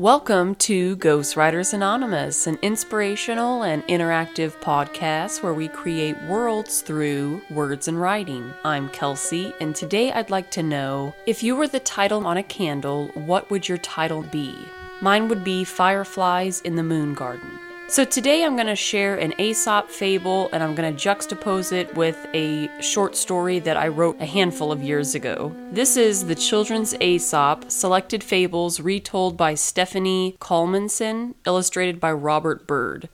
Welcome to Ghostwriters Anonymous, an inspirational and interactive podcast where we create worlds through words and writing. I'm Kelsey, and today I'd like to know if you were the title on a candle, what would your title be? Mine would be Fireflies in the Moon Garden. So today I'm going to share an Aesop fable and I'm going to juxtapose it with a short story that I wrote a handful of years ago. This is the Children's Aesop Selected Fables retold by Stephanie Calmenson, illustrated by Robert Byrd.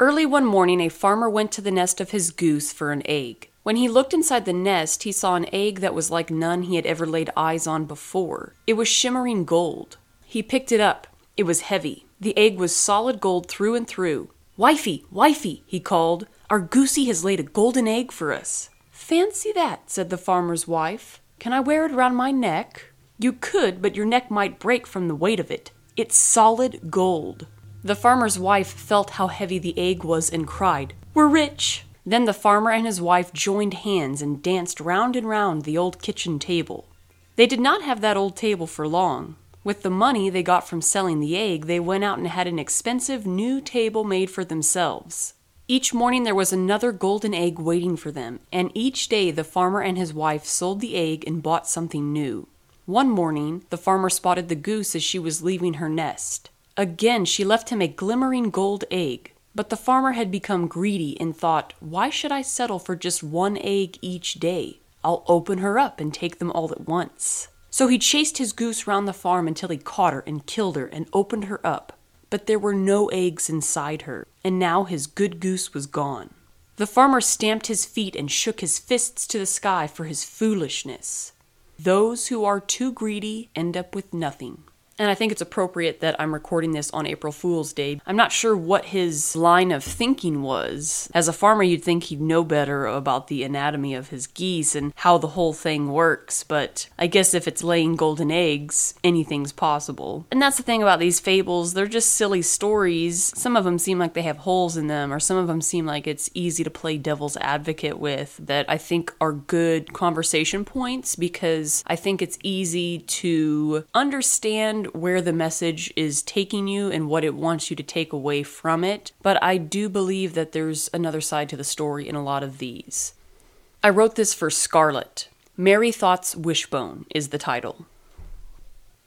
Early one morning, a farmer went to the nest of his goose for an egg. When he looked inside the nest, he saw an egg that was like none he had ever laid eyes on before. It was shimmering gold. He picked it up. It was heavy. The egg was solid gold through and through. Wifey, wifey, he called, our goosey has laid a golden egg for us. Fancy that, said the farmer's wife. Can I wear it around my neck? You could, but your neck might break from the weight of it. It's solid gold. The farmer's wife felt how heavy the egg was and cried, We're rich! Then the farmer and his wife joined hands and danced round and round the old kitchen table. They did not have that old table for long. With the money they got from selling the egg, they went out and had an expensive new table made for themselves. Each morning there was another golden egg waiting for them, and each day the farmer and his wife sold the egg and bought something new. One morning the farmer spotted the goose as she was leaving her nest. Again she left him a glimmering gold egg, but the farmer had become greedy and thought, Why should I settle for just one egg each day? I'll open her up and take them all at once. So he chased his goose round the farm until he caught her and killed her and opened her up. But there were no eggs inside her, and now his good goose was gone. The farmer stamped his feet and shook his fists to the sky for his foolishness. Those who are too greedy end up with nothing and I think it's appropriate that I'm recording this on April Fool's Day. I'm not sure what his line of thinking was. As a farmer, you'd think he'd know better about the anatomy of his geese and how the whole thing works, but I guess if it's laying golden eggs, anything's possible. And that's the thing about these fables, they're just silly stories. Some of them seem like they have holes in them, or some of them seem like it's easy to play devil's advocate with that I think are good conversation points because I think it's easy to understand where the message is taking you and what it wants you to take away from it, but I do believe that there's another side to the story in a lot of these. I wrote this for Scarlett. Merrythought's Wishbone is the title.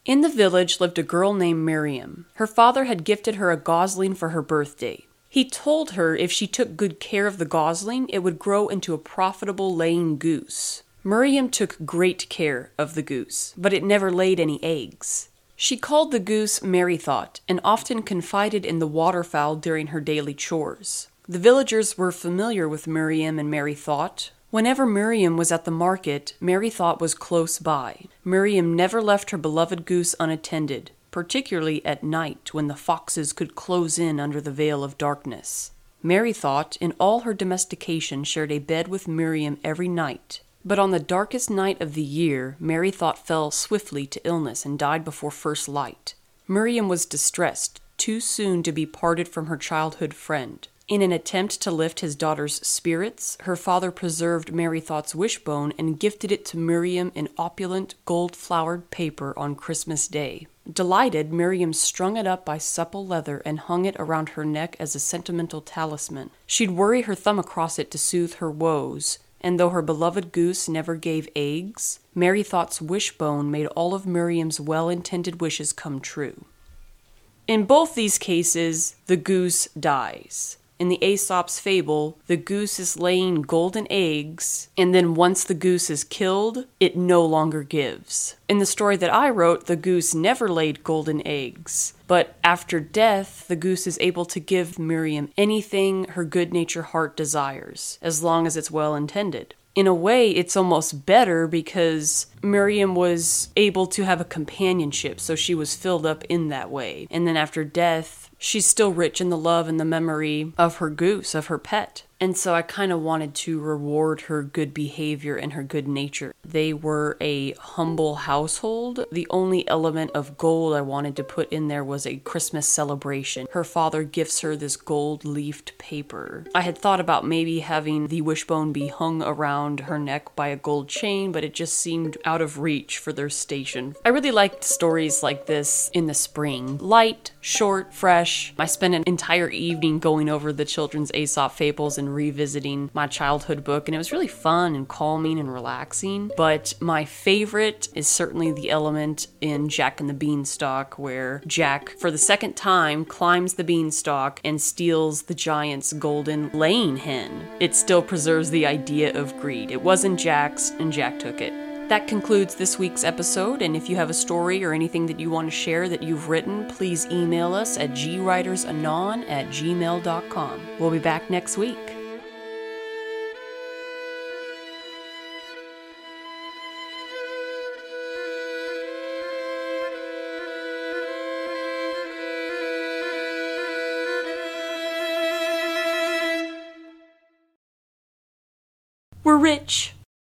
In the village lived a girl named Miriam. Her father had gifted her a gosling for her birthday. He told her if she took good care of the gosling, it would grow into a profitable laying goose. Miriam took great care of the goose, but it never laid any eggs. She called the goose Merrythought and often confided in the waterfowl during her daily chores. The villagers were familiar with Miriam and Merrythought. Whenever Miriam was at the market, Merrythought was close by. Miriam never left her beloved goose unattended, particularly at night when the foxes could close in under the veil of darkness. Merrythought, in all her domestication, shared a bed with Miriam every night, but on the darkest night of the year, Merrythought fell swiftly to illness and died before first light. Miriam was distressed, too soon to be parted from her childhood friend. In an attempt to lift his daughter's spirits, her father preserved Merrythought's wishbone and gifted it to Miriam in opulent, gold flowered paper on Christmas Day. Delighted, Miriam strung it up by supple leather and hung it around her neck as a sentimental talisman. She'd worry her thumb across it to soothe her woes and though her beloved goose never gave eggs, Merrythought's wishbone made all of Miriam's well intended wishes come true. In both these cases, the goose dies. In the Aesop's fable, the goose is laying golden eggs, and then once the goose is killed, it no longer gives. In the story that I wrote, the goose never laid golden eggs, but after death, the goose is able to give Miriam anything her good natured heart desires, as long as it's well intended in a way, it's almost better because Miriam was able to have a companionship, so she was filled up in that way. And then after death, she's still rich in the love and the memory of her goose, of her pet. And so I kind of wanted to reward her good behavior and her good nature. They were a humble household. The only element of gold I wanted to put in there was a Christmas celebration. Her father gifts her this gold leafed paper. I had thought about maybe having the wishbone be hung around her neck by a gold chain, but it just seemed out of reach for their station. I really liked stories like this in the spring. Light, short, fresh. I spent an entire evening going over the children's Aesop fables and revisiting my childhood book, and it was really fun and calming and relaxing. But my favorite is certainly the element in Jack and the Beanstalk, where Jack, for the second time, climbs the beanstalk and steals the giant's golden laying hen. It still preserves the idea of greed. It wasn't Jack's, and Jack took it. That concludes this week's episode, and if you have a story or anything that you want to share that you've written, please email us at gwritersanon at gmail.com. We'll be back next week. Rich.